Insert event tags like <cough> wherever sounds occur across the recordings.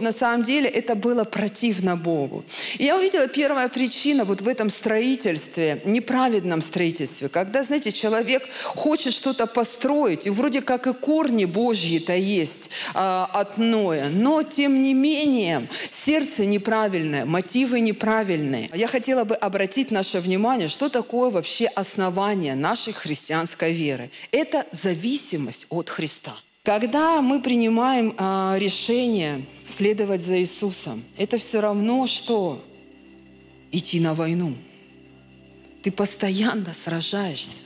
на самом деле это было противно Богу. И я увидела первая причина вот в этом строительстве, неправедном строительстве, когда, знаете, человек хочет что-то построить, и вроде как и корни Божьи-то есть а, от Ноя, но тем не менее сердце неправильное, мотивы неправильные. Я хотела бы обратить наше внимание, что такое вообще основание нашей христианской веры. Это зависимость от Христа. Когда мы принимаем а, решение следовать за Иисусом, это все равно, что идти на войну. Ты постоянно сражаешься.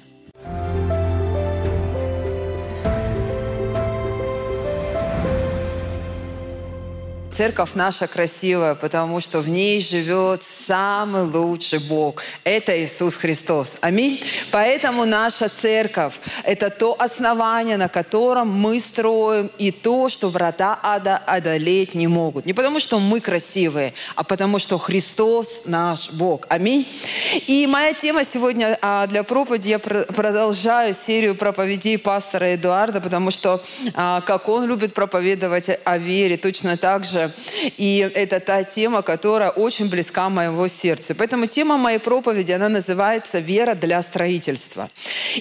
Церковь наша красивая, потому что в ней живет самый лучший Бог. Это Иисус Христос. Аминь. Поэтому наша церковь – это то основание, на котором мы строим, и то, что врата ада одолеть не могут. Не потому, что мы красивые, а потому, что Христос наш Бог. Аминь. И моя тема сегодня а, для проповеди, я продолжаю серию проповедей пастора Эдуарда, потому что, а, как он любит проповедовать о вере, точно так же и это та тема, которая очень близка моему сердцу. Поэтому тема моей проповеди, она называется «Вера для строительства».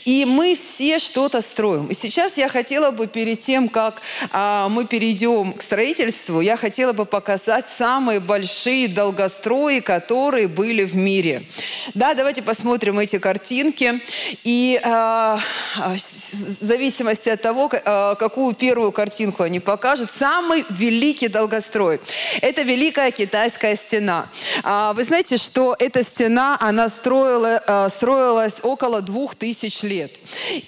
И мы все что-то строим. И сейчас я хотела бы перед тем, как а, мы перейдем к строительству, я хотела бы показать самые большие долгострои, которые были в мире. Да, давайте посмотрим эти картинки. И а, в зависимости от того, а, какую первую картинку они покажут, самый великий долгострой строит. Это Великая Китайская стена. А, вы знаете, что эта стена, она строила, а, строилась около двух тысяч лет.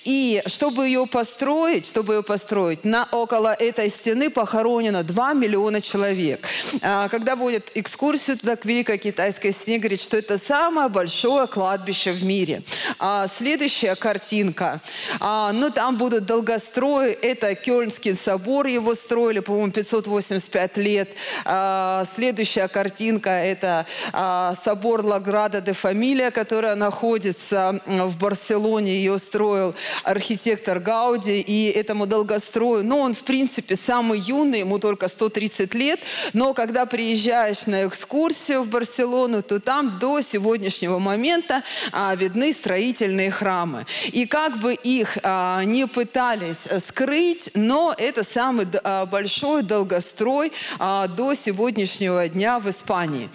И чтобы ее построить, чтобы ее построить, на около этой стены похоронено 2 миллиона человек. А, когда будет экскурсию туда к Великой Китайской стене, говорит, что это самое большое кладбище в мире. Следующая картинка. Ну, там будут долгострои. Это Кёльнский собор, его строили, по-моему, 585 лет лет. А, следующая картинка – это а, собор Лаграда де Фамилия, которая находится в Барселоне. Ее строил архитектор Гауди. И этому долгострою, ну, он, в принципе, самый юный, ему только 130 лет. Но когда приезжаешь на экскурсию в Барселону, то там до сегодняшнего момента а, видны строительные храмы. И как бы их не пытались скрыть, но это самый большой долгострой а, до сегодняшнего дня в Испании.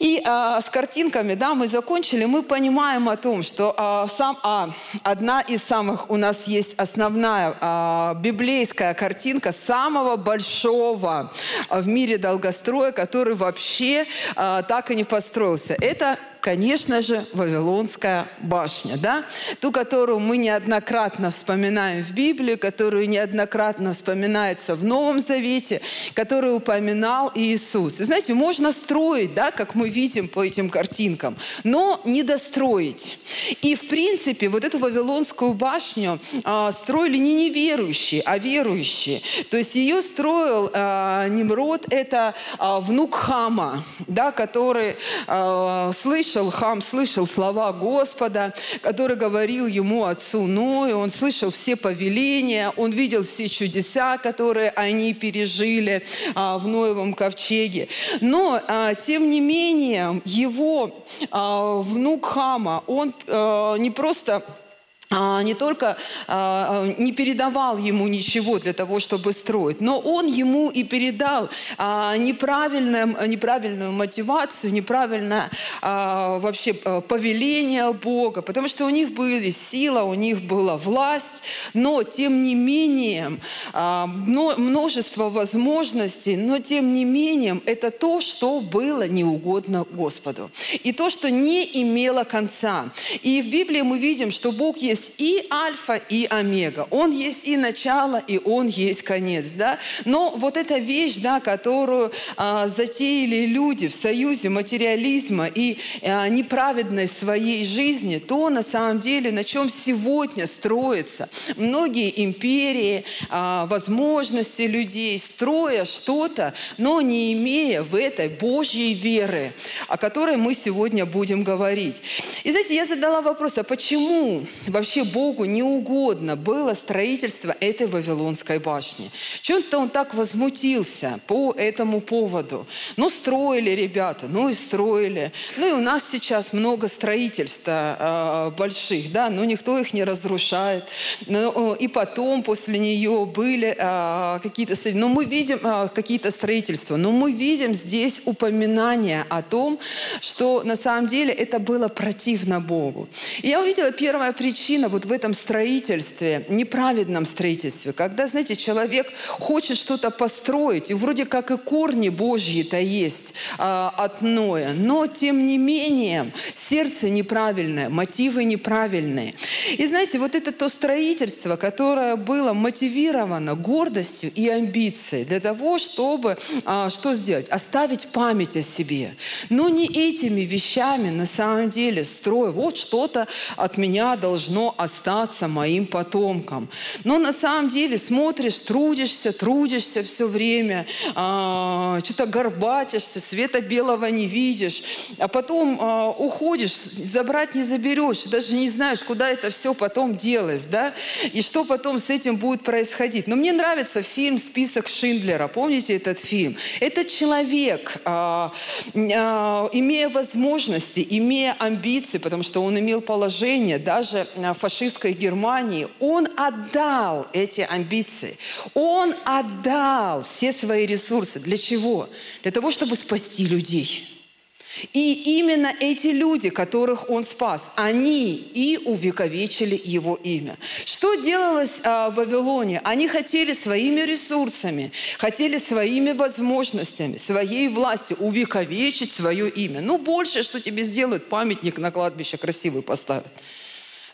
И а, с картинками, да, мы закончили. Мы понимаем о том, что а, сам, а, одна из самых у нас есть основная а, библейская картинка самого большого в мире долгостроя, который вообще а, так и не построился. Это конечно же, Вавилонская башня, да? Ту, которую мы неоднократно вспоминаем в Библии, которую неоднократно вспоминается в Новом Завете, которую упоминал Иисус. И знаете, можно строить, да, как мы видим по этим картинкам, но не достроить. И, в принципе, вот эту Вавилонскую башню а, строили не неверующие, а верующие. То есть ее строил а, Немрод, это а, внук Хама, да, который а, слышал Хам слышал слова Господа, который говорил ему отцу Ною, он слышал все повеления, он видел все чудеса, которые они пережили а, в Ноевом ковчеге. Но, а, тем не менее, его а, внук Хама, он а, не просто не только а, а, не передавал ему ничего для того, чтобы строить, но он ему и передал неправильную, неправильную мотивацию, неправильное вообще повеление Бога, потому что у них были сила, у них была власть, но тем не менее множество возможностей, но тем не менее это то, что было неугодно Господу. И то, что не имело конца. И в Библии мы видим, что Бог есть есть и альфа, и омега. Он есть и начало, и он есть конец. Да? Но вот эта вещь, да, которую а, затеяли люди в союзе материализма и а, неправедной своей жизни, то на самом деле, на чем сегодня строятся многие империи, а, возможности людей, строя что-то, но не имея в этой Божьей веры, о которой мы сегодня будем говорить. И знаете, я задала вопрос, а почему вообще вообще Богу не угодно было строительство этой Вавилонской башни. Чем-то он так возмутился по этому поводу. Ну, строили ребята, ну и строили. Ну и у нас сейчас много строительства э, больших, да, но никто их не разрушает. Но, и потом, после нее, были э, какие-то... Но мы видим э, какие-то строительства, но мы видим здесь упоминание о том, что на самом деле это было противно Богу. И я увидела первая причина вот в этом строительстве, неправедном строительстве, когда, знаете, человек хочет что-то построить, и вроде как и корни Божьи-то есть а, от Ноя, но тем не менее сердце неправильное, мотивы неправильные. И знаете, вот это то строительство, которое было мотивировано гордостью и амбицией для того, чтобы а, что сделать? Оставить память о себе. Но не этими вещами на самом деле строй. Вот что-то от меня должно остаться моим потомкам. Но на самом деле смотришь, трудишься, трудишься все время, а, что-то горбатишься, света белого не видишь, а потом а, уходишь, забрать не заберешь, даже не знаешь, куда это все потом делать, да, и что потом с этим будет происходить. Но мне нравится фильм «Список Шиндлера». Помните этот фильм? Этот человек, а, а, имея возможности, имея амбиции, потому что он имел положение даже в фашистской Германии, он отдал эти амбиции. Он отдал все свои ресурсы. Для чего? Для того, чтобы спасти людей. И именно эти люди, которых он спас, они и увековечили его имя. Что делалось а, в Вавилоне? Они хотели своими ресурсами, хотели своими возможностями, своей властью увековечить свое имя. Ну, больше, что тебе сделают, памятник на кладбище красивый поставят.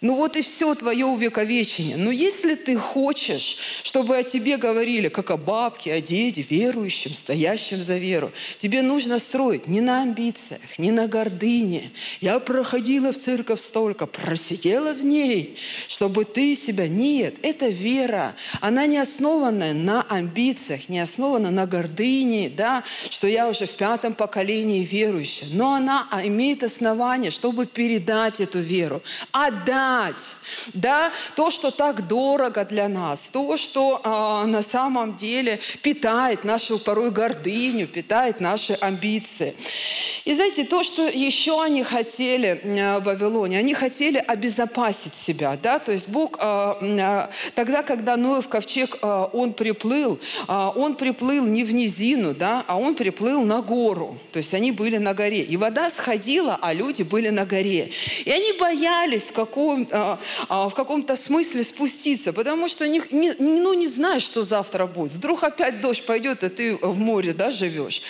Ну вот и все твое увековечение. Но если ты хочешь, чтобы о тебе говорили, как о бабке, о деде, верующем, стоящем за веру, тебе нужно строить не на амбициях, не на гордыне. Я проходила в церковь столько, просидела в ней, чтобы ты себя... Нет, это вера. Она не основана на амбициях, не основана на гордыне, да, что я уже в пятом поколении верующая. Но она имеет основание, чтобы передать эту веру, отдать знать, да, то, что так дорого для нас, то, что а, на самом деле питает нашу порой гордыню, питает наши амбиции. И знаете, то, что еще они хотели в Вавилоне, они хотели обезопасить себя, да, то есть Бог а, а, тогда, когда Ноев ковчег, а, он приплыл, а, он приплыл не в низину, да, а он приплыл на гору, то есть они были на горе, и вода сходила, а люди были на горе, и они боялись какого каком, а, а, в каком-то смысле спуститься, потому что не, не, ну, не знаешь, что завтра будет. Вдруг опять дождь пойдет, а ты в море да, живешь.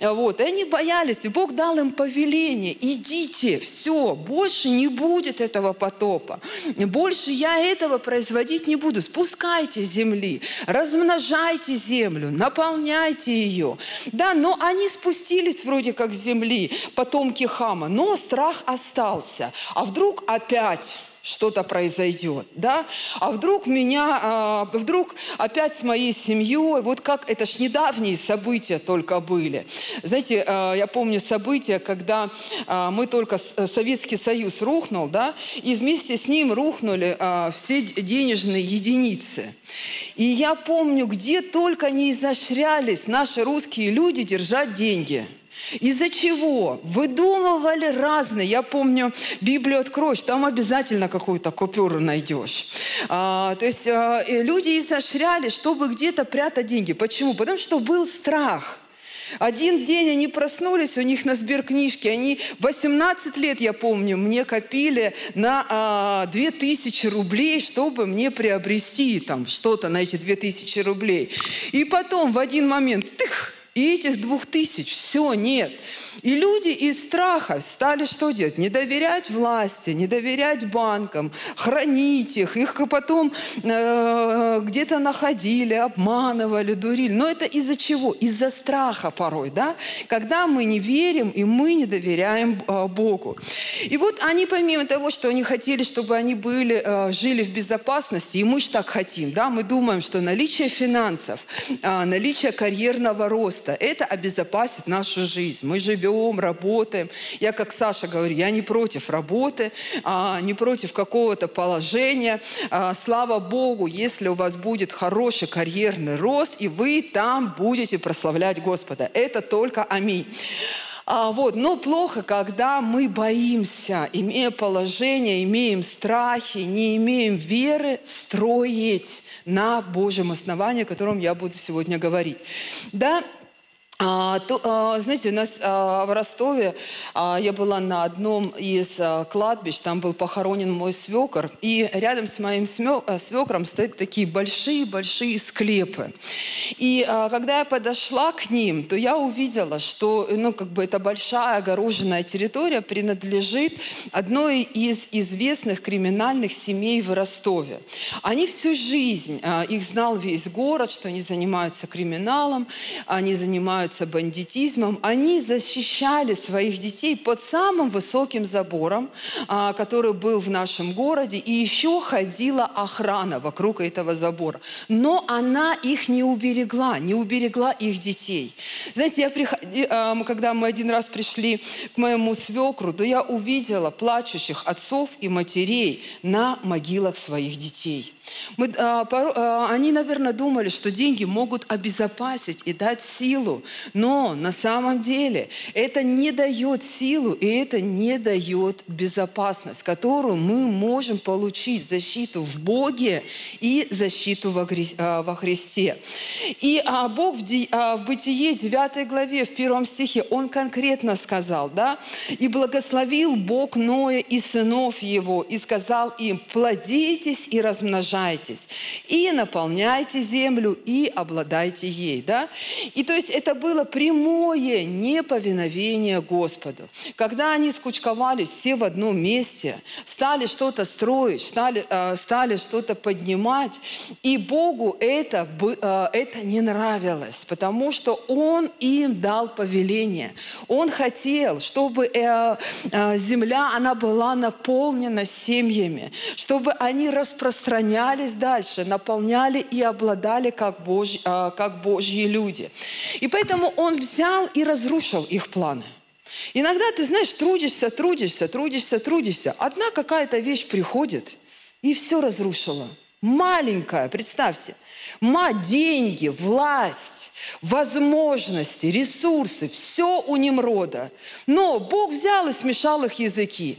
Вот. И они боялись, и Бог дал им повеление. Идите, все, больше не будет этого потопа. Больше я этого производить не буду. Спускайте земли, размножайте землю, наполняйте ее. Да, но они спустились вроде как с земли, потомки Хама, но страх остался. А вдруг опять что-то произойдет, да? А вдруг меня, а, вдруг опять с моей семьей, вот как, это ж недавние события только были. Знаете, а, я помню события, когда а, мы только, Советский Союз рухнул, да, и вместе с ним рухнули все денежные единицы. И я помню, где только не изощрялись наши русские люди держать деньги – из-за чего? Выдумывали разные. Я помню, Библию откроешь, там обязательно какую-то купюру найдешь. А, то есть а, люди изощряли, чтобы где-то прятать деньги. Почему? Потому что был страх. Один день они проснулись, у них на сберкнижке, они 18 лет, я помню, мне копили на а, 2000 рублей, чтобы мне приобрести там что-то на эти 2000 рублей. И потом в один момент, тых, и этих двух тысяч, все, нет. И люди из страха стали что делать? Не доверять власти, не доверять банкам, хранить их. Их потом э, где-то находили, обманывали, дурили. Но это из-за чего? Из-за страха порой, да? Когда мы не верим и мы не доверяем э, Богу. И вот они, помимо того, что они хотели, чтобы они были, э, жили в безопасности, и мы же так хотим, да? Мы думаем, что наличие финансов, э, наличие карьерного роста, просто. Это обезопасит нашу жизнь. Мы живем, работаем. Я, как Саша говорю, я не против работы, а, не против какого-то положения. А, слава Богу, если у вас будет хороший карьерный рост, и вы там будете прославлять Господа. Это только аминь. А, вот. Но плохо, когда мы боимся, имея положение, имеем страхи, не имеем веры, строить на Божьем основании, о котором я буду сегодня говорить. Да, а, то, а, знаете, у нас а, в Ростове а, я была на одном из а, кладбищ, там был похоронен мой свекор, и рядом с моим а, свекром стоят такие большие-большие склепы. И а, когда я подошла к ним, то я увидела, что ну, как бы эта большая огороженная территория принадлежит одной из известных криминальных семей в Ростове. Они всю жизнь, а, их знал весь город, что они занимаются криминалом, они занимаются занимаются бандитизмом, они защищали своих детей под самым высоким забором, а, который был в нашем городе, и еще ходила охрана вокруг этого забора. Но она их не уберегла, не уберегла их детей. Знаете, я приход... Когда мы один раз пришли к моему свекру, то я увидела плачущих отцов и матерей на могилах своих детей. Мы, а, порой, а, они, наверное, думали, что деньги могут обезопасить и дать силу, но на самом деле это не дает силу и это не дает безопасность, которую мы можем получить защиту в Боге и защиту во, а, Христе. И а, Бог в, Ди, а, в Бытие 9 главе, в первом стихе, Он конкретно сказал, да, «И благословил Бог Ноя и сынов его, и сказал им, плодитесь и размножайтесь, и наполняйте землю, и обладайте ей. Да? И то есть это было прямое неповиновение Господу. Когда они скучковались все в одном месте, стали что-то строить, стали, э, стали что-то поднимать, и Богу это, э, это не нравилось, потому что Он им дал повеление. Он хотел, чтобы э, земля, она была наполнена семьями, чтобы они распространяли поднимались дальше, наполняли и обладали как, Божь, а, как Божьи люди. И поэтому он взял и разрушил их планы. Иногда ты знаешь, трудишься, трудишься, трудишься, трудишься. Одна какая-то вещь приходит и все разрушила. Маленькая, представьте. Мать, деньги, власть, возможности, ресурсы, все у Немрода. Но Бог взял и смешал их языки.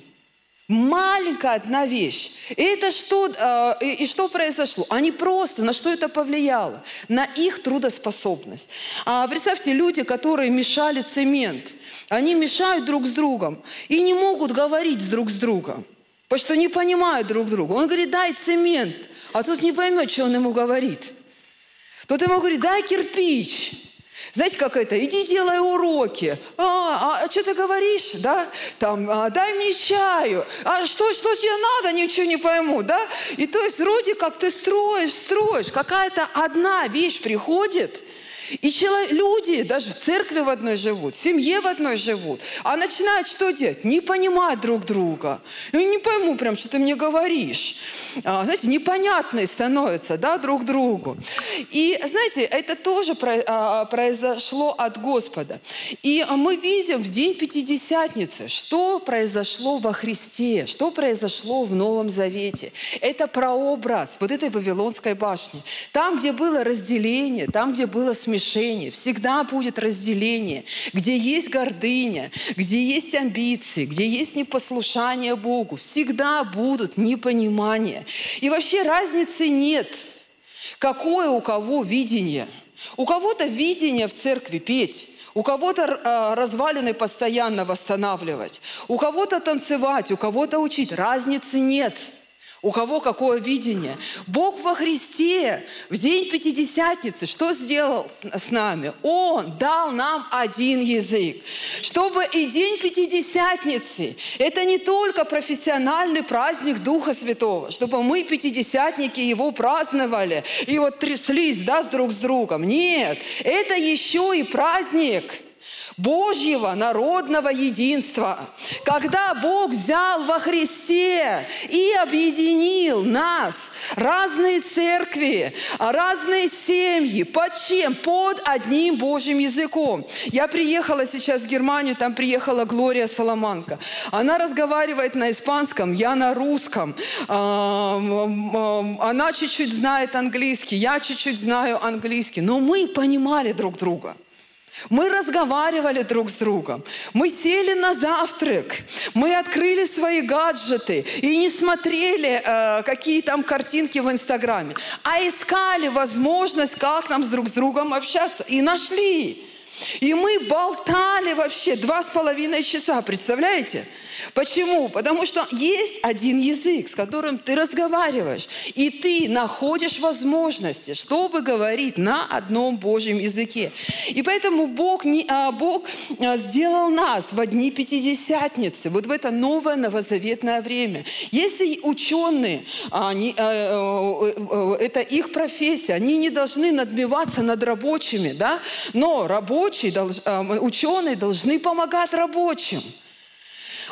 Маленькая одна вещь. И это что, э, и, и что произошло? Они просто, на что это повлияло? На их трудоспособность. А, представьте, люди, которые мешали цемент, они мешают друг с другом и не могут говорить друг с другом, потому что не понимают друг друга. Он говорит, дай цемент, а тот не поймет, что он ему говорит. Тот ему говорит, дай кирпич. Знаете, как это? Иди делай уроки. А, а, а что ты говоришь, да? Там, а, дай мне чаю. А что, что тебе надо, ничего не пойму, да? И то есть вроде как ты строишь, строишь. Какая-то одна вещь приходит, и человек, люди даже в церкви в одной живут, в семье в одной живут, а начинают что делать? Не понимать друг друга. Я не пойму прям, что ты мне говоришь. А, знаете, непонятные становятся да, друг другу. И знаете, это тоже а, произошло от Господа. И мы видим в день Пятидесятницы, что произошло во Христе, что произошло в Новом Завете. Это прообраз вот этой Вавилонской башни. Там, где было разделение, там, где было смешение, смешение, всегда будет разделение, где есть гордыня, где есть амбиции, где есть непослушание Богу, всегда будут непонимания. И вообще разницы нет, какое у кого видение. У кого-то видение в церкви петь, у кого-то э, развалины постоянно восстанавливать, у кого-то танцевать, у кого-то учить. Разницы нет – у кого какое видение? Бог во Христе в день Пятидесятницы что сделал с нами? Он дал нам один язык. Чтобы и день Пятидесятницы, это не только профессиональный праздник Духа Святого, чтобы мы, пятидесятники, его праздновали и вот тряслись да, с друг с другом. Нет, это еще и праздник – Божьего народного единства. Когда Бог взял во Христе и объединил нас, разные церкви, разные семьи, под чем? Под одним Божьим языком. Я приехала сейчас в Германию, там приехала Глория Соломанка. Она разговаривает на испанском, я на русском. Она чуть-чуть знает английский, я чуть-чуть знаю английский. Но мы понимали друг друга. Мы разговаривали друг с другом. Мы сели на завтрак. Мы открыли свои гаджеты и не смотрели, э, какие там картинки в Инстаграме, а искали возможность, как нам друг с другом общаться. И нашли. И мы болтали вообще два с половиной часа, представляете? Почему? Потому что есть один язык, с которым ты разговариваешь, и ты находишь возможности, чтобы говорить на одном Божьем языке. И поэтому Бог, не, а, Бог а, сделал нас в одни Пятидесятницы, вот в это новое новозаветное время. Если ученые, они, а, а, это их профессия, они не должны надмеваться над рабочими, да? но рабочие, а, ученые должны помогать рабочим.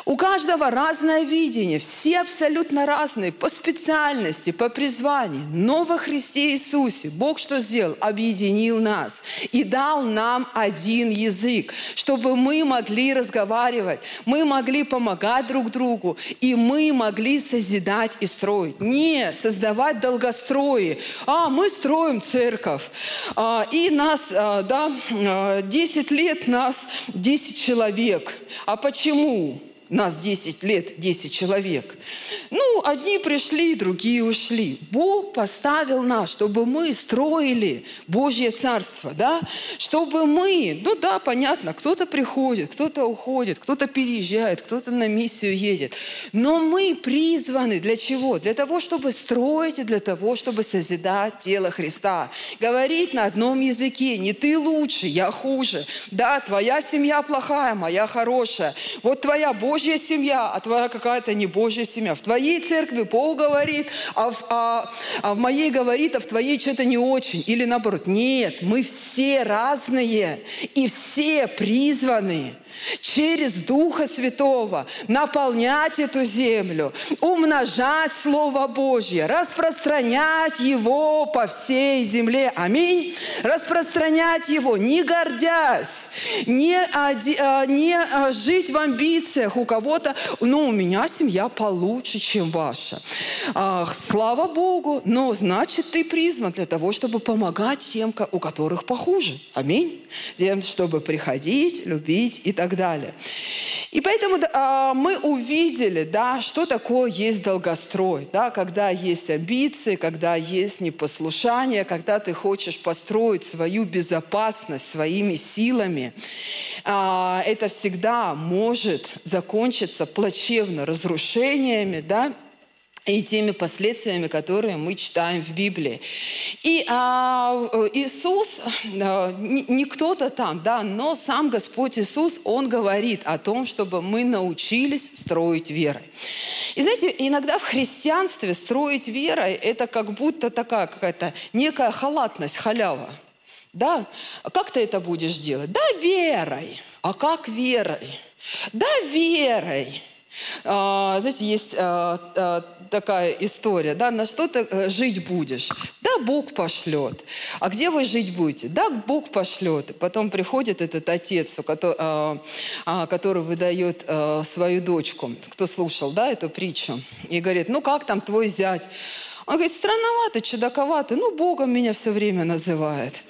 У каждого разное видение, все абсолютно разные по специальности, по призванию. Но во Христе Иисусе Бог что сделал? Объединил нас и дал нам один язык, чтобы мы могли разговаривать, мы могли помогать друг другу, и мы могли созидать и строить. Не создавать долгострои. А, мы строим церковь, а, и нас, а, да, 10 лет нас 10 человек. А почему? Нас 10 лет, 10 человек. Ну, одни пришли, другие ушли. Бог поставил нас, чтобы мы строили Божье Царство, да? Чтобы мы, ну да, понятно, кто-то приходит, кто-то уходит, кто-то переезжает, кто-то на миссию едет. Но мы призваны для чего? Для того, чтобы строить и для того, чтобы созидать тело Христа. Говорить на одном языке. Не ты лучше, я хуже. Да, твоя семья плохая, моя хорошая. Вот твоя Божья Божья семья, а твоя какая-то не Божья семья. В твоей церкви Бог говорит, а в, а, а в моей говорит, а в твоей что-то не очень. Или наоборот. Нет, мы все разные и все призваны через Духа Святого наполнять эту землю, умножать Слово Божье, распространять его по всей земле. Аминь. Распространять его, не гордясь, не, а, не а, жить в амбициях у кого-то. Ну, у меня семья получше, чем ваша. Ах, слава Богу, но значит ты призван для того, чтобы помогать тем, у которых похуже. Аминь. Тем, чтобы приходить, любить и так далее. И поэтому а, мы увидели, да, что такое есть долгострой, да, когда есть амбиции, когда есть непослушание, когда ты хочешь построить свою безопасность своими силами. А, это всегда может закончиться плачевно разрушениями, да, и теми последствиями, которые мы читаем в Библии. И а, Иисус, а, не, не кто-то там, да, но сам Господь Иисус, Он говорит о том, чтобы мы научились строить верой. И знаете, иногда в христианстве строить верой – это как будто такая какая-то некая халатность, халява. Да? А как ты это будешь делать? Да, верой. А как верой? Да, верой. А, знаете, есть а, а, такая история, да, на что ты э, жить будешь? Да, Бог пошлет. А где вы жить будете? Да, Бог пошлет. Потом приходит этот отец, который выдает свою дочку. Кто слушал, да, эту притчу? И говорит, ну как там твой зять? Он говорит, странноватый, чудаковатый, ну, Богом меня все время называет.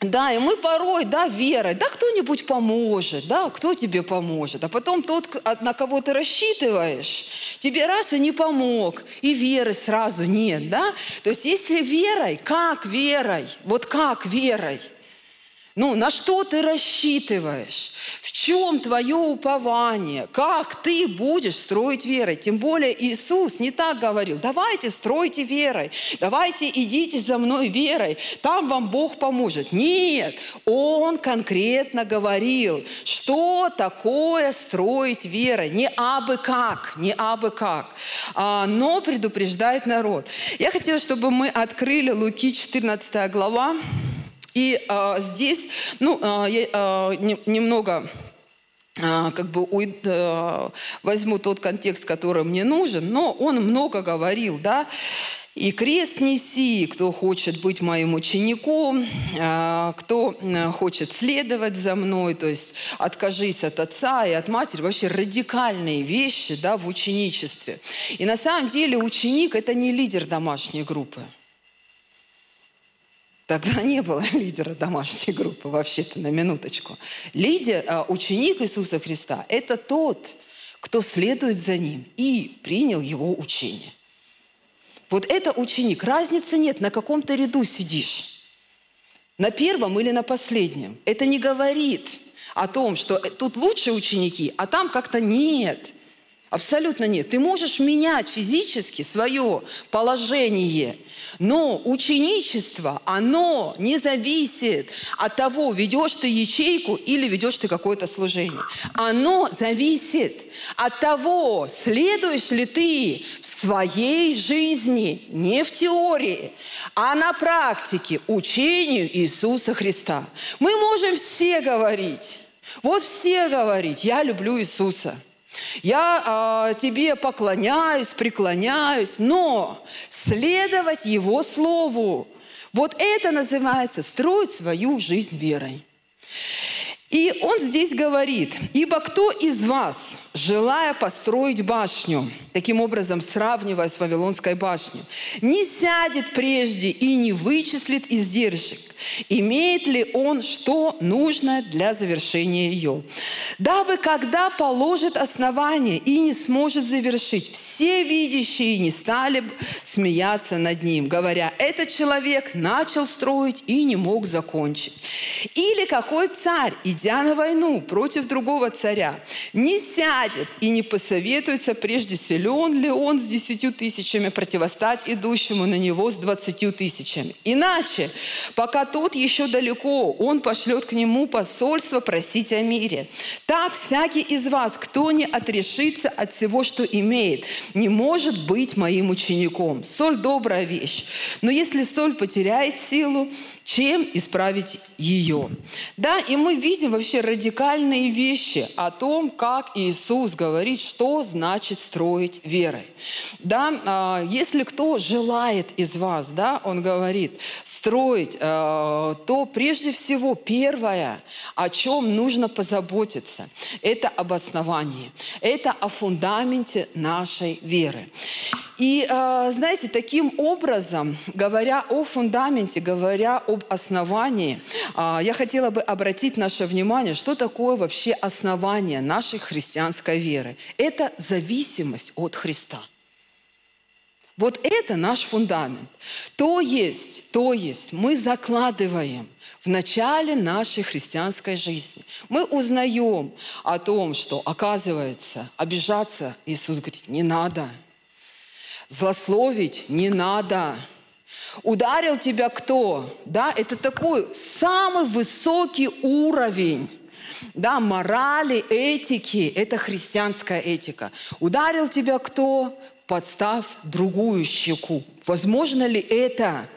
Да, и мы порой, да, верой, да, кто-нибудь поможет, да, кто тебе поможет. А потом тот, на кого ты рассчитываешь, тебе раз и не помог, и веры сразу нет, да. То есть если верой, как верой, вот как верой – ну, на что ты рассчитываешь? В чем твое упование? Как ты будешь строить верой? Тем более Иисус не так говорил. Давайте стройте верой. Давайте идите за мной верой. Там вам Бог поможет. Нет, Он конкретно говорил, что такое строить верой. Не абы как, не абы как, а, но предупреждает народ. Я хотела, чтобы мы открыли Луки 14 глава, И а, здесь, ну, а, я а, не, немного а, как бы а, возьму тот контекст, который мне нужен, но он много говорил, да, и крест неси, кто хочет быть моим учеником, а, кто хочет следовать за мной, то есть откажись от отца и от матери, вообще радикальные вещи да, в ученичестве. И на самом деле ученик – это не лидер домашней группы. Тогда <laughs> не было лидера домашней группы, вообще-то, на минуточку. Лидер, а, ученик Иисуса Христа – это тот, кто следует за ним и принял его учение. Вот это ученик. Разницы нет, на каком то ряду сидишь. На первом или на последнем. Это не говорит о том, что тут лучшие ученики, а там как-то нет. Абсолютно нет. Ты можешь менять физически свое положение, но ученичество, оно не зависит от того, ведешь ты ячейку или ведешь ты какое-то служение. Оно зависит от того, следуешь ли ты в своей жизни, не в теории, а на практике учению Иисуса Христа. Мы можем все говорить, вот все говорить, я люблю Иисуса – я э, тебе поклоняюсь, преклоняюсь, но следовать Его Слову, вот это называется строить свою жизнь верой. И он здесь говорит, ибо кто из вас, желая построить башню, таким образом сравнивая с Вавилонской башней, не сядет прежде и не вычислит издержек, имеет ли он что нужно для завершения ее. Дабы, когда положит основание и не сможет завершить, все видящие не стали смеяться над ним, говоря, этот человек начал строить и не мог закончить. Или какой царь, идя на войну против другого царя, не сядет и не посоветуется прежде, силен ли он с десятью тысячами противостать идущему на него с двадцатью тысячами. Иначе, пока тот еще далеко, он пошлет к нему посольство просить о мире. Так всякий из вас, кто не отрешится от всего, что имеет, не может быть моим учеником. Соль – добрая вещь. Но если соль потеряет силу, чем исправить ее? Да, и мы видим вообще радикальные вещи о том, как Иисус говорит, что значит строить верой. Да, а, если кто желает из вас, да, он говорит, строить, а, то прежде всего первое, о чем нужно позаботиться, это об основании, это о фундаменте нашей веры. И, а, знаете, таким образом, говоря о фундаменте, говоря об основании, а, я хотела бы обратить наше внимание, что такое вообще основание нашей христианской веры. Это зависимость от Христа. Вот это наш фундамент. То есть, то есть мы закладываем в начале нашей христианской жизни. Мы узнаем о том, что, оказывается, обижаться, Иисус говорит, не надо – Злословить не надо. Ударил тебя кто? Да, это такой самый высокий уровень да, морали, этики, это христианская этика. Ударил тебя кто? Подставь другую щеку. Возможно ли это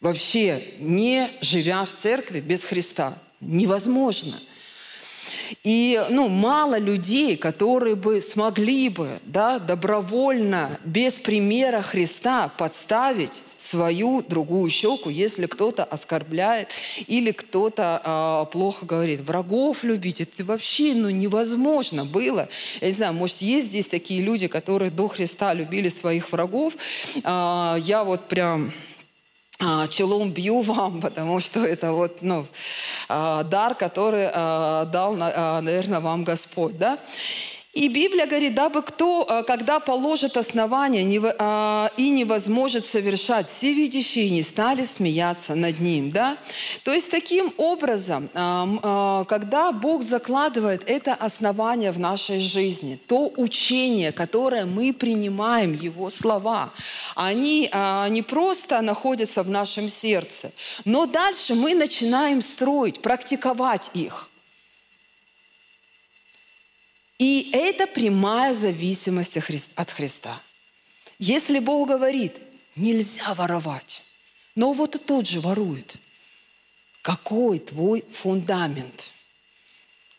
вообще, не живя в церкви без Христа? Невозможно. И ну, мало людей, которые бы смогли бы да, добровольно, без примера Христа подставить свою другую щеку, если кто-то оскорбляет или кто-то э, плохо говорит. Врагов любить, это вообще ну, невозможно было. Я не знаю, может, есть здесь такие люди, которые до Христа любили своих врагов. Э, я вот прям челом бью <laughs> вам, потому что это вот, ну, а, дар, который а, дал, наверное, вам Господь, да. И Библия говорит, дабы кто, э, когда положит основание а, и не возможет совершать, все видящие не стали смеяться над ним. Да? То есть таким образом, а, когда Бог закладывает это основание в нашей жизни, то учение, которое мы принимаем, Его слова, они не просто находятся в нашем сердце, но дальше мы начинаем строить, практиковать их – и это прямая зависимость от Христа. Если Бог говорит, нельзя воровать, но вот и тот же ворует. какой твой фундамент.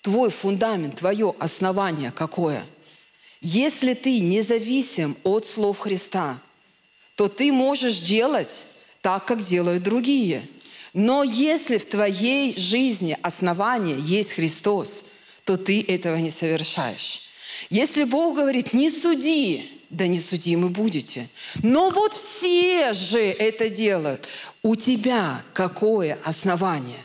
Твой фундамент, твое основание какое. Если ты независим от слов Христа, то ты можешь делать так, как делают другие. Но если в твоей жизни основание есть Христос, то ты этого не совершаешь. Если Бог говорит, не суди, да не судимы будете. Но вот все же это делают. У тебя какое основание?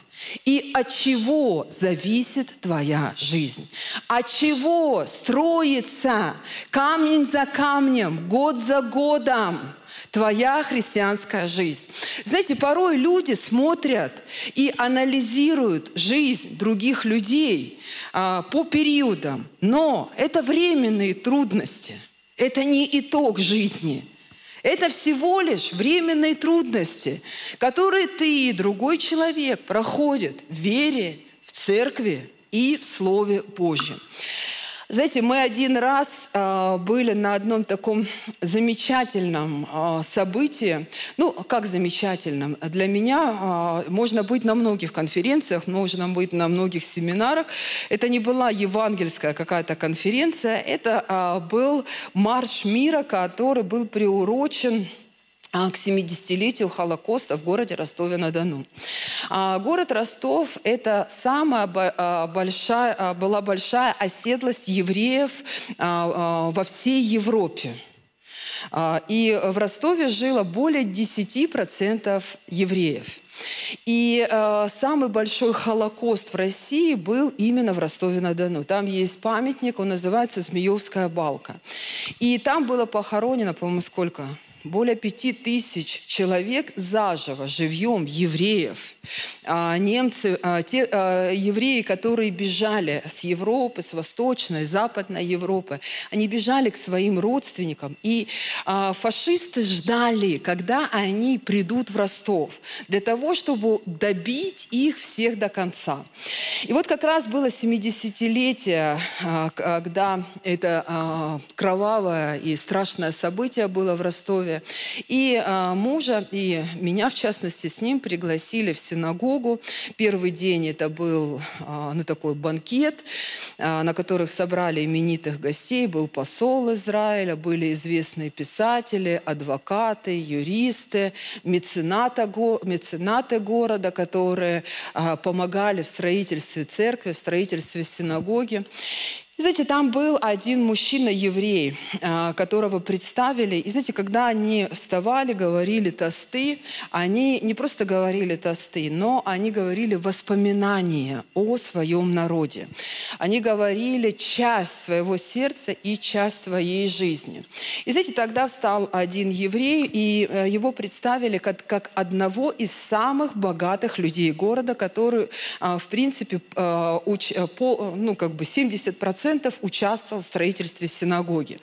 И от чего зависит твоя жизнь? От чего строится камень за камнем, год за годом твоя христианская жизнь? Знаете, порой люди смотрят и анализируют жизнь других людей а, по периодам, но это временные трудности, это не итог жизни – это всего лишь временные трудности, которые ты и другой человек проходят в вере, в церкви и в Слове Божьем. Знаете, мы один раз э, были на одном таком замечательном э, событии. Ну, как замечательном? Для меня э, можно быть на многих конференциях, можно быть на многих семинарах. Это не была евангельская какая-то конференция, это э, был марш мира, который был приурочен к 70-летию Холокоста в городе Ростове-на-Дону. А, город Ростов – это самая а, большая, была большая оседлость евреев во всей Европе. И в Ростове жило более 10% евреев. И э, самый большой Холокост в России был именно в Ростове-на-Дону. Там есть памятник, он называется Змеевская балка. И там было похоронено, по-моему, сколько? Более пяти тысяч человек заживо, живьем, евреев. А, немцы, а, те а, евреи, которые бежали с Европы, с Восточной, Западной Европы, они бежали к своим родственникам. И фашисты ждали, когда они придут в Ростов, для того, чтобы добить их всех до конца. И вот как раз было 70-летие, когда это кровавое и страшное событие было в Ростове, Ростове. И э, мужа, и меня, в частности, с ним пригласили в синагогу. Первый день это был на такой банкет, э, на которых собрали именитых гостей. Был посол Израиля, были известные писатели, адвокаты, юристы, меценаты, меценаты города, которые э, помогали в строительстве церкви, в строительстве синагоги. И знаете, там был один мужчина-еврей, а, которого представили. И знаете, когда они вставали, говорили тосты, они не просто говорили тосты, но они говорили воспоминания о своем народе. Они говорили часть своего сердца и часть своей жизни. И знаете, тогда встал один еврей, и э, его представили как, как одного из самых богатых людей города, который, а, в принципе, а, ну, как бы 70% процентов участвовал в строительстве синагоги.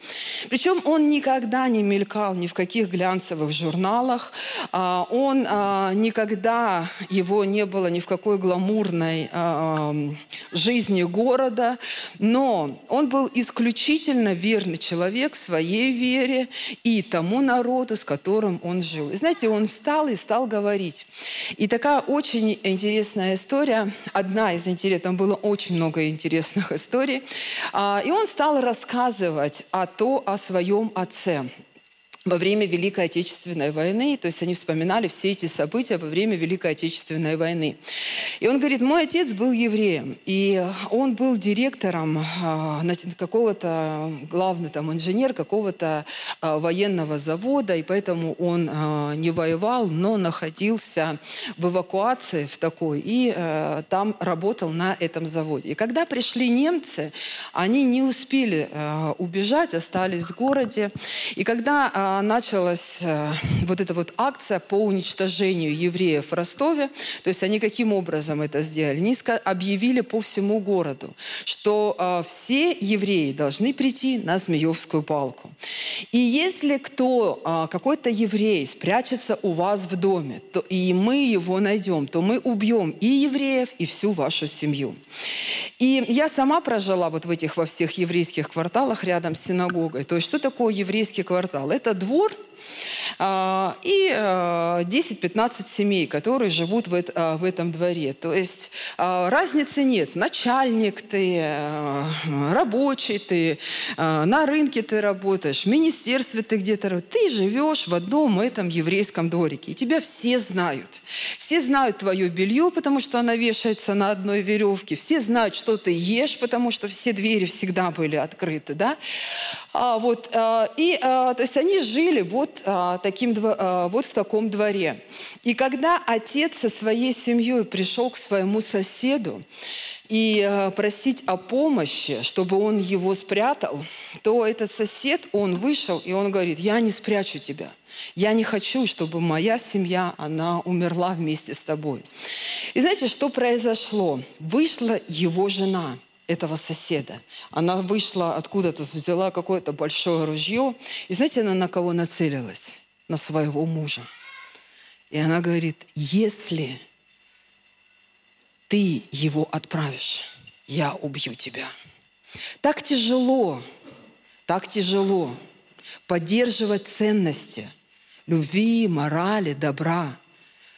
Причем он никогда не мелькал ни в каких глянцевых журналах, а, он а, никогда, его не было ни в какой гламурной а, жизни города, но он был исключительно верный человек своей вере и тому народу, с которым он жил. И знаете, он встал и стал говорить. И такая очень интересная история, одна из интересных, там было очень много интересных историй. А, и он стал рассказывать о, то, о своем отце во время Великой Отечественной войны, то есть они вспоминали все эти события во время Великой Отечественной войны. И он говорит, мой отец был евреем, и он был директором а, какого-то, главный там инженер какого-то а, военного завода, и поэтому он а, не воевал, но находился в эвакуации в такой, и там работал на этом заводе. И когда пришли немцы, они не успели убежать, остались в городе, и когда началась э, вот эта вот акция по уничтожению евреев в Ростове. То есть они каким образом это сделали? Они объявили по всему городу, что э, все евреи должны прийти на Змеевскую палку. И если кто, э, какой-то еврей спрячется у вас в доме, то, и мы его найдем, то мы убьем и евреев, и всю вашу семью. И я сама прожила вот в этих во всех еврейских кварталах рядом с синагогой. То есть что такое еврейский квартал? Это двор а, и 10-15 а, семей, которые живут в, а, в этом дворе. То есть разницы нет. Начальник ты, рабочий ты, на рынке ты работаешь, в министерстве ты где-то. Ты живешь в одном этом еврейском дворике. И тебя все знают. Все знают твое белье, потому что оно вешается на одной веревке. Все знают, что ты ешь, потому что все двери всегда были открыты. Да? А, вот, и, то есть они жили вот, а, таким, а, вот в таком дворе. И когда отец со своей семьей пришел к своему соседу и а, просить о помощи, чтобы он его спрятал, то этот сосед, он вышел и он говорит, я не спрячу тебя. Я не хочу, чтобы моя семья, она умерла вместе с тобой. И знаете, что произошло? Вышла его жена – этого соседа. Она вышла откуда-то, взяла какое-то большое ружье. И знаете, она на кого нацелилась? На своего мужа. И она говорит, если ты его отправишь, я убью тебя. Так тяжело, так тяжело поддерживать ценности любви, морали, добра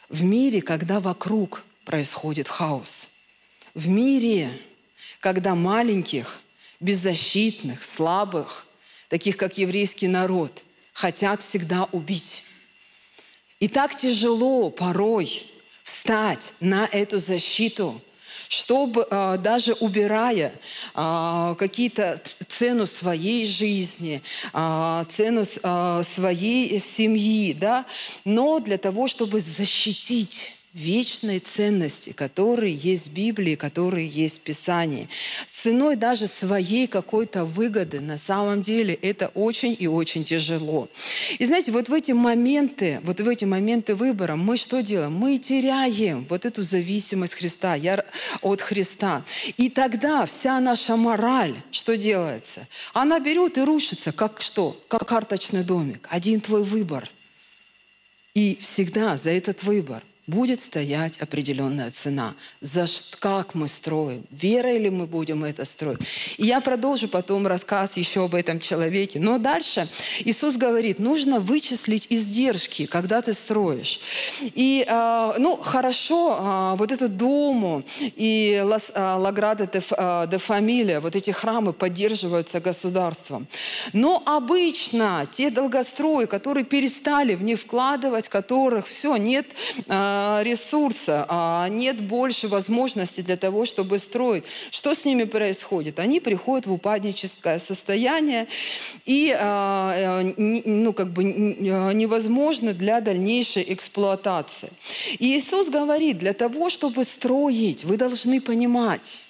в мире, когда вокруг происходит хаос. В мире, когда маленьких, беззащитных, слабых, таких как еврейский народ, хотят всегда убить. И так тяжело порой встать на эту защиту, чтобы э, даже убирая э, какие-то цену своей жизни, э, цену своей семьи, да, но для того, чтобы защитить вечной ценности, которые есть в Библии, которые есть в Писании. Ценой даже своей какой-то выгоды на самом деле это очень и очень тяжело. И знаете, вот в эти моменты, вот в эти моменты выбора мы что делаем? Мы теряем вот эту зависимость Христа, я, от Христа. И тогда вся наша мораль, что делается? Она берет и рушится, как что? Как карточный домик. Один твой выбор. И всегда за этот выбор – будет стоять определенная цена. За как мы строим? Верой ли мы будем это строить? И я продолжу потом рассказ еще об этом человеке. Но дальше Иисус говорит, нужно вычислить издержки, когда ты строишь. И, э, ну, хорошо, э, вот этот дому и Лаграда де, э, де Фамилия, вот эти храмы поддерживаются государством. Но обычно те долгострои, которые перестали в них вкладывать, которых все, нет ресурса, а нет больше возможности для того, чтобы строить. Что с ними происходит? Они приходят в упадническое состояние и э, э, ну, как бы невозможно для дальнейшей эксплуатации. И Иисус говорит, для того, чтобы строить, вы должны понимать,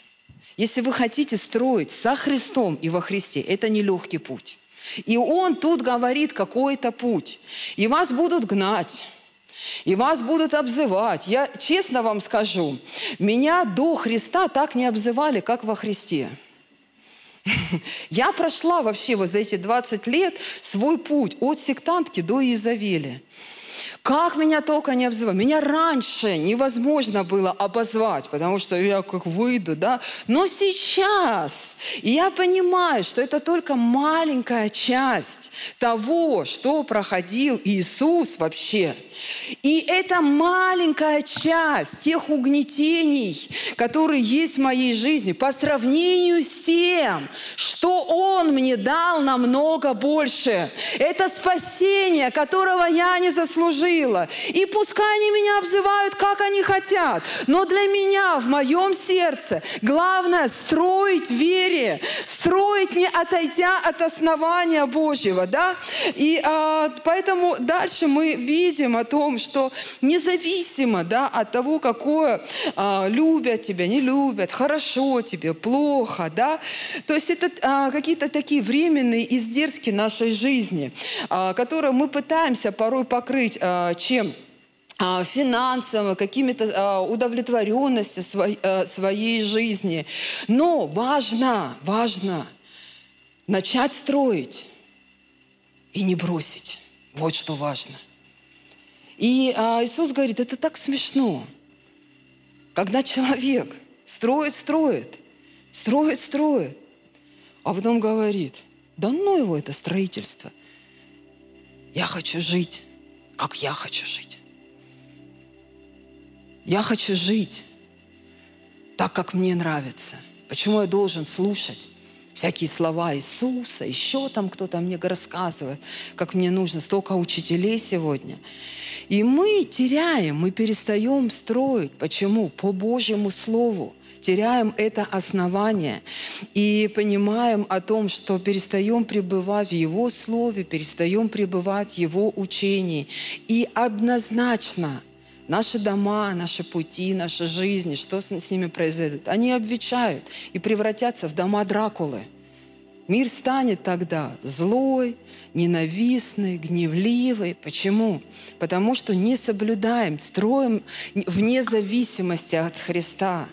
если вы хотите строить со Христом и во Христе, это не легкий путь. И Он тут говорит какой-то путь. И вас будут гнать и вас будут обзывать. Я честно вам скажу, меня до Христа так не обзывали, как во Христе. <laughs> Я прошла вообще вот за эти 20 лет свой путь от сектантки до Изавели. Как меня только не обзывали. Меня раньше невозможно было обозвать, потому что я как выйду, да. Но сейчас я понимаю, что это только маленькая часть того, что проходил Иисус вообще – и это маленькая часть тех угнетений, которые есть в моей жизни, по сравнению с тем, что Он мне дал намного больше. Это спасение, которого я не заслужила. И пускай они меня обзывают, как они хотят, но для меня в моем сердце главное строить вере, строить не отойдя от основания Божьего, да? И а, поэтому дальше мы видим о том, что независимо да, от того, какое а, любят тебя, не любят, хорошо тебе, плохо, да, то есть это а, какие-то такие временные издержки нашей жизни, а, которые мы пытаемся порой покрыть а, чем? А, финансово, какими-то а, удовлетворенностью а, своей жизни. Но важно, важно начать строить и не бросить. Вот что важно – и а, Иисус говорит, это так смешно, когда человек строит, строит, строит, строит, а потом говорит, да ну его это строительство. Я хочу жить, как я хочу жить. Я хочу жить так, как мне нравится. Почему я должен слушать всякие слова Иисуса, еще там кто-то мне рассказывает, как мне нужно, столько учителей сегодня. И мы теряем, мы перестаем строить. Почему? По Божьему Слову теряем это основание и понимаем о том, что перестаем пребывать в Его Слове, перестаем пребывать в Его учении. И однозначно наши дома, наши пути, наши жизни, что с, с ними произойдет, они обвечают и превратятся в дома Дракулы – Мир станет тогда злой, ненавистный, гневливый. Почему? Потому что не соблюдаем, строим вне зависимости от Христа.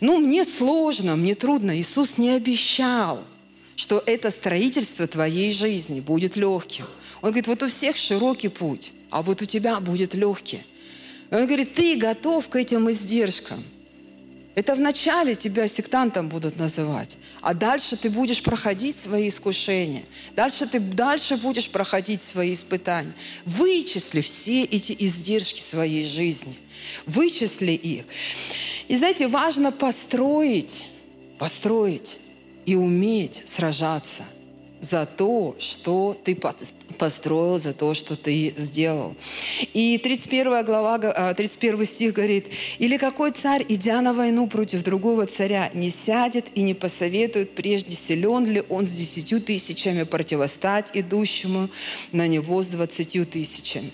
Ну, мне сложно, мне трудно. Иисус не обещал, что это строительство твоей жизни будет легким. Он говорит, вот у всех широкий путь, а вот у тебя будет легкий. Он говорит, ты готов к этим издержкам – это вначале тебя сектантом будут называть, а дальше ты будешь проходить свои искушения. Дальше ты дальше будешь проходить свои испытания. Вычисли все эти издержки своей жизни. Вычисли их. И знаете, важно построить, построить и уметь сражаться – за то, что ты построил, за то, что ты сделал. И 31 глава, 31 а, стих говорит, «Или какой царь, идя на войну против другого царя, не сядет и не посоветует, прежде силен ли он с десятью тысячами противостать идущему на него с двадцатью тысячами».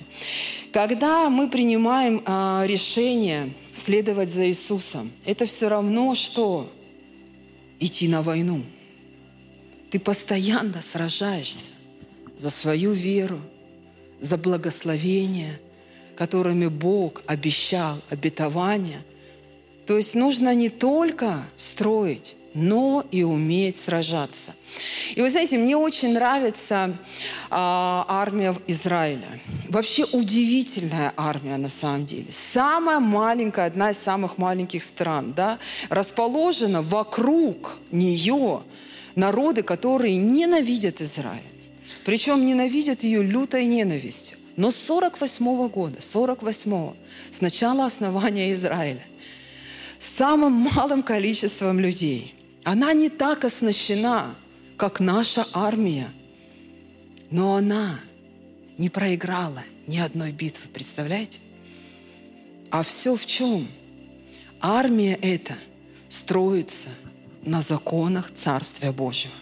Когда мы принимаем а, решение следовать за Иисусом, это все равно, что идти на войну – ты постоянно сражаешься за свою веру, за благословение, которыми Бог обещал обетование. То есть нужно не только строить, но и уметь сражаться. И вы знаете, мне очень нравится а, армия Израиля. Вообще удивительная армия на самом деле. Самая маленькая, одна из самых маленьких стран, да, расположена вокруг нее народы, которые ненавидят Израиль. Причем ненавидят ее лютой ненавистью. Но с 48 года, 48 с начала основания Израиля, самым малым количеством людей, она не так оснащена, как наша армия, но она не проиграла ни одной битвы, представляете? А все в чем? Армия эта строится – на законах Царствия Божьего.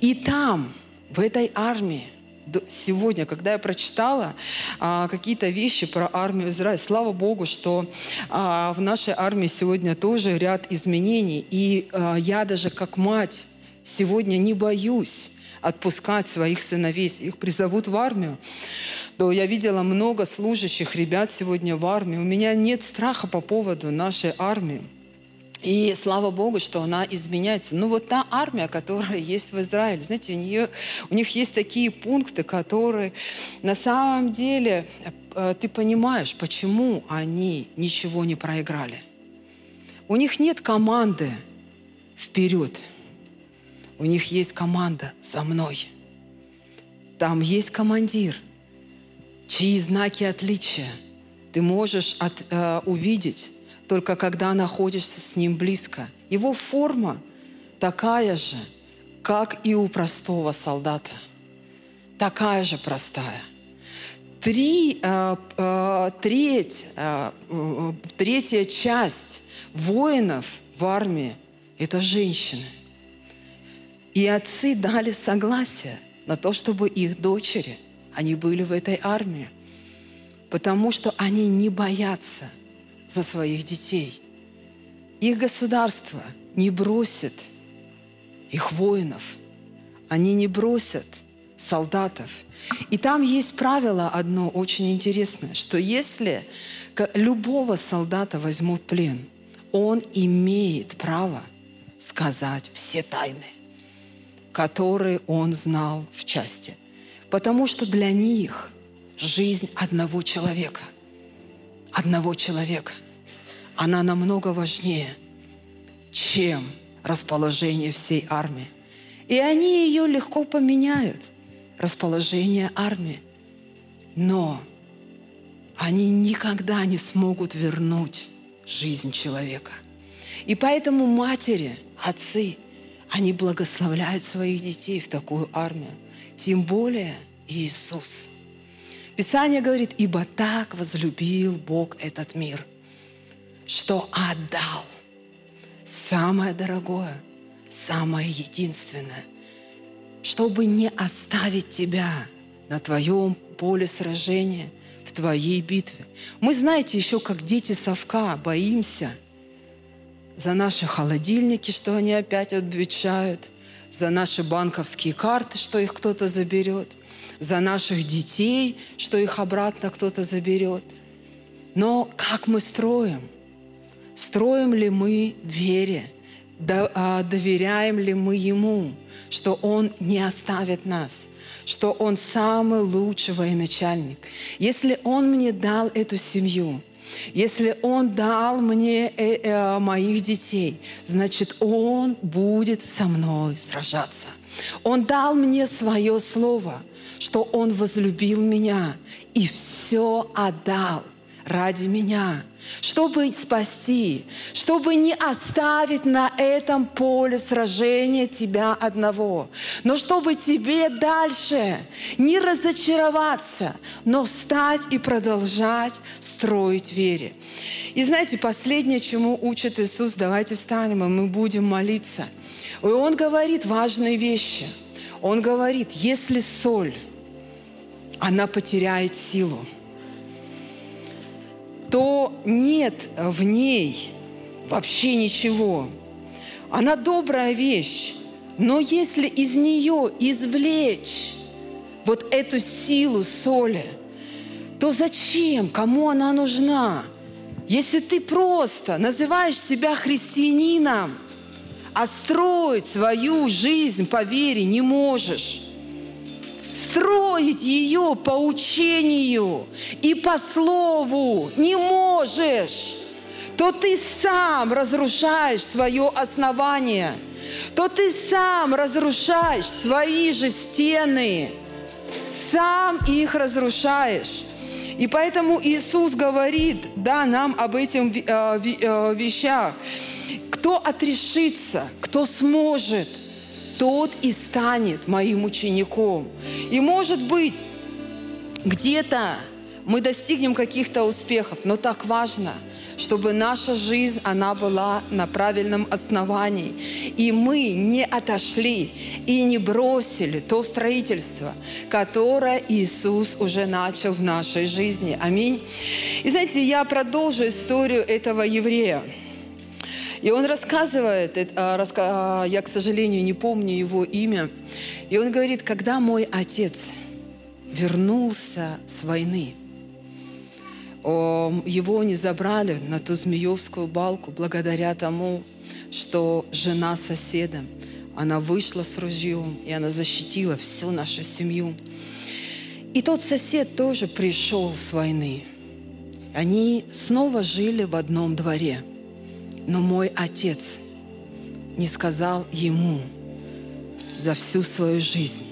И там, в этой армии, сегодня, когда я прочитала а, какие-то вещи про армию Израиля, слава Богу, что а, в нашей армии сегодня тоже ряд изменений. И а, я даже как мать сегодня не боюсь отпускать своих сыновей, их призовут в армию. То я видела много служащих ребят сегодня в армии. У меня нет страха по поводу нашей армии. И слава Богу, что она изменяется. Ну вот та армия, которая есть в Израиле, знаете, у, нее, у них есть такие пункты, которые на самом деле э, ты понимаешь, почему они ничего не проиграли. У них нет команды вперед. У них есть команда за мной. Там есть командир, чьи знаки отличия ты можешь от, э, увидеть только когда находишься с Ним близко. Его форма такая же, как и у простого солдата. Такая же простая. Три, э, э, треть, э, э, третья часть воинов в армии – это женщины. И отцы дали согласие на то, чтобы их дочери, они были в этой армии, потому что они не боятся – за своих детей. Их государство не бросит их воинов. Они не бросят солдатов. И там есть правило одно очень интересное, что если любого солдата возьмут плен, он имеет право сказать все тайны, которые он знал в части. Потому что для них жизнь одного человека – одного человека, она намного важнее, чем расположение всей армии. И они ее легко поменяют, расположение армии. но они никогда не смогут вернуть жизнь человека. И поэтому матери, отцы, они благословляют своих детей в такую армию. Тем более Иисус. Писание говорит, ибо так возлюбил Бог этот мир, что отдал самое дорогое, самое единственное, чтобы не оставить тебя на твоем поле сражения, в твоей битве. Мы, знаете, еще как дети совка боимся за наши холодильники, что они опять отвечают, за наши банковские карты, что их кто-то заберет, за наших детей, что их обратно кто-то заберет. Но как мы строим? Строим ли мы вере? А, доверяем ли мы Ему, что Он не оставит нас – что Он самый лучший военачальник. Если Он мне дал эту семью, если Он дал мне э, э, моих детей, значит, Он будет со мной сражаться. Он дал мне свое слово, что Он возлюбил меня и все отдал ради меня – чтобы спасти, чтобы не оставить на этом поле сражения тебя одного, но чтобы тебе дальше не разочароваться, но встать и продолжать строить вере. И знаете, последнее, чему учит Иисус, давайте встанем, и мы будем молиться. И Он говорит важные вещи. Он говорит, если соль, она потеряет силу – то нет в ней вообще ничего. Она добрая вещь, но если из нее извлечь вот эту силу соли, то зачем, кому она нужна? Если ты просто называешь себя христианином, а строить свою жизнь по вере не можешь, строить ее по учению и по слову не можешь, то ты сам разрушаешь свое основание, то ты сам разрушаешь свои же стены, сам их разрушаешь. И поэтому Иисус говорит, да, нам об этих э, э, вещах. Кто отрешится, кто сможет – тот и станет моим учеником. И может быть, где-то мы достигнем каких-то успехов, но так важно, чтобы наша жизнь, она была на правильном основании. И мы не отошли и не бросили то строительство, которое Иисус уже начал в нашей жизни. Аминь. И знаете, я продолжу историю этого еврея. И он рассказывает, а, а, я, к сожалению, не помню его имя, и он говорит, когда мой отец вернулся с войны, его не забрали на ту Змеевскую балку благодаря тому, что жена соседа, она вышла с ружьем, и она защитила всю нашу семью. И тот сосед тоже пришел с войны. Они снова жили в одном дворе – но мой отец не сказал ему за всю свою жизнь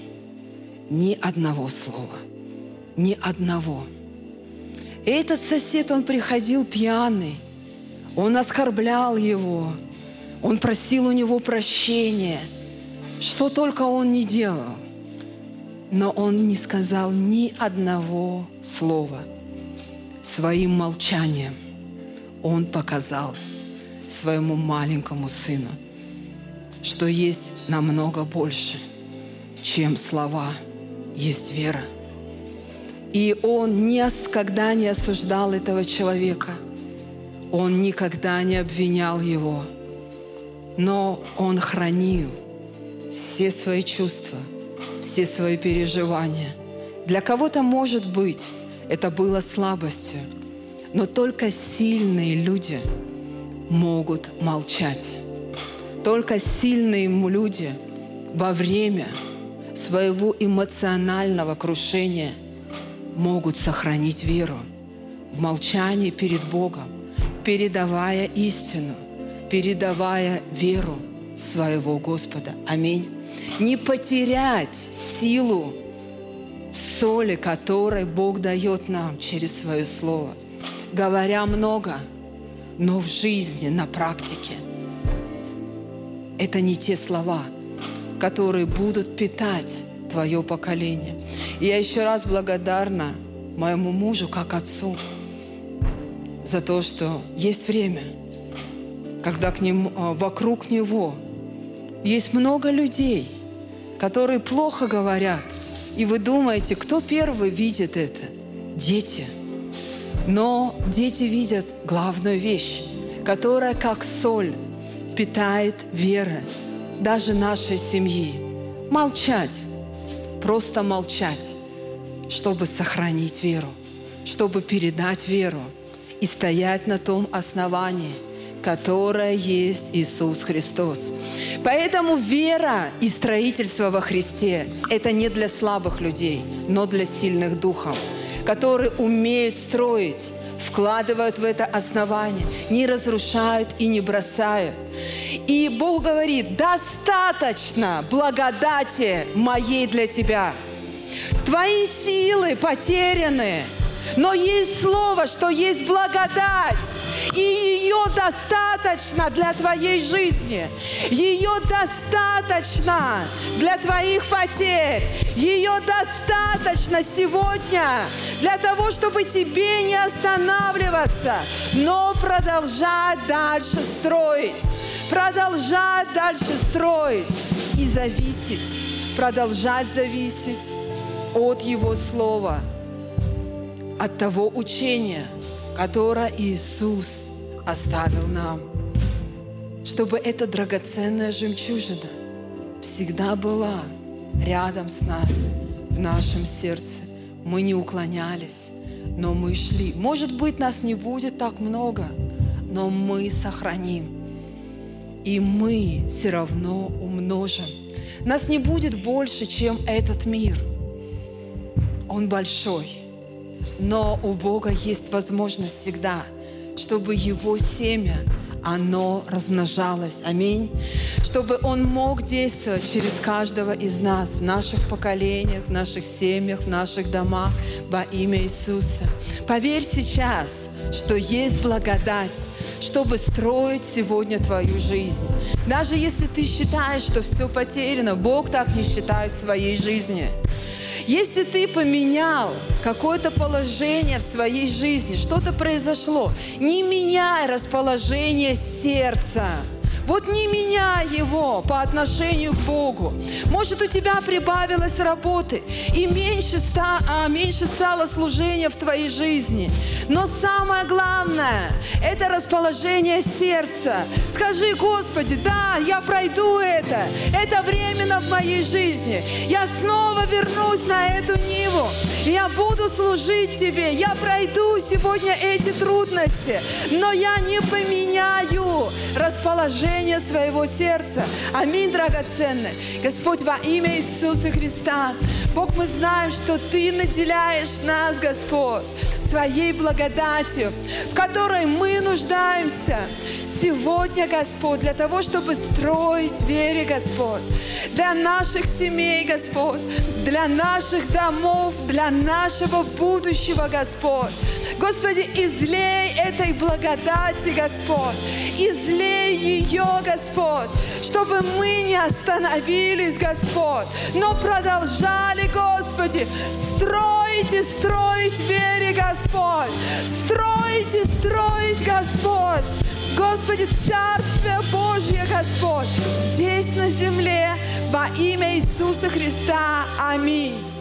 ни одного слова, ни одного. И этот сосед, он приходил пьяный, он оскорблял его, он просил у него прощения, что только он не делал. Но он не сказал ни одного слова. Своим молчанием он показал – своему маленькому сыну, что есть намного больше, чем слова, есть вера. И он никогда не осуждал этого человека. Он никогда не обвинял его. Но он хранил все свои чувства, все свои переживания. Для кого-то, может быть, это было слабостью, но только сильные люди – могут молчать. Только сильные люди во время своего эмоционального крушения могут сохранить веру в молчании перед Богом, передавая истину, передавая веру своего Господа. Аминь. Не потерять силу соли, которые Бог дает нам через свое слово. Говоря много, но в жизни, на практике. Это не те слова, которые будут питать твое поколение. И я еще раз благодарна моему мужу как отцу за то, что есть время, когда к нему, а, вокруг него есть много людей, которые плохо говорят. И вы думаете, кто первый видит это? Дети. Но дети видят главную вещь, которая как соль питает вера даже нашей семьи. Молчать, просто молчать, чтобы сохранить веру, чтобы передать веру и стоять на том основании, которое есть Иисус Христос. Поэтому вера и строительство во Христе – это не для слабых людей, но для сильных духом, которые умеют строить, вкладывают в это основание, не разрушают и не бросают. И Бог говорит, достаточно благодати моей для тебя. Твои силы потеряны, но есть слово, что есть благодать. И ее достаточно для твоей жизни. Ее достаточно для твоих потерь. Ее достаточно сегодня для того, чтобы тебе не останавливаться, но продолжать дальше строить. Продолжать дальше строить и зависеть. Продолжать зависеть от Его Слова – от того учения, которое Иисус оставил нам, чтобы эта драгоценная жемчужина всегда была рядом с нами, в нашем сердце. Мы не уклонялись, но мы шли. Может быть, нас не будет так много, но мы сохраним. И мы все равно умножим. Нас не будет больше, чем этот мир. Он большой – но у Бога есть возможность всегда, чтобы Его семя, оно размножалось. Аминь. Чтобы Он мог действовать через каждого из нас, в наших поколениях, в наших семьях, в наших домах во имя Иисуса. Поверь сейчас, что есть благодать, чтобы строить сегодня твою жизнь. Даже если ты считаешь, что все потеряно, Бог так не считает в своей жизни. Если ты поменял какое-то положение в своей жизни, что-то произошло, не меняй расположение сердца. Вот не меняй его по отношению к Богу. Может, у тебя прибавилось работы, и меньше, ста, а, меньше стало служения в твоей жизни. Но самое главное – это расположение сердца. Скажи, Господи, да, я пройду это. Это временно в моей жизни. Я снова вернусь на эту ниву. Я буду служить Тебе. Я пройду сегодня эти трудности. Но я не поменяю расположение движение своего сердца. Аминь, драгоценный. Господь, во имя Иисуса Христа, Бог, мы знаем, что Ты наделяешь нас, Господь, своей благодатью, в которой мы нуждаемся сегодня, Господь, для того, чтобы строить вере, Господь, для наших семей, Господь, для наших домов, для нашего будущего, Господь. Господи, излей этой благодати, Господь, излей ее, Господь, чтобы мы не остановились, Господь, но продолжали, Господи, строить и строить вере, Господь, строить и строить, Господь, Господи, Царствие Божье, Господь, здесь на земле во имя Иисуса Христа. Аминь.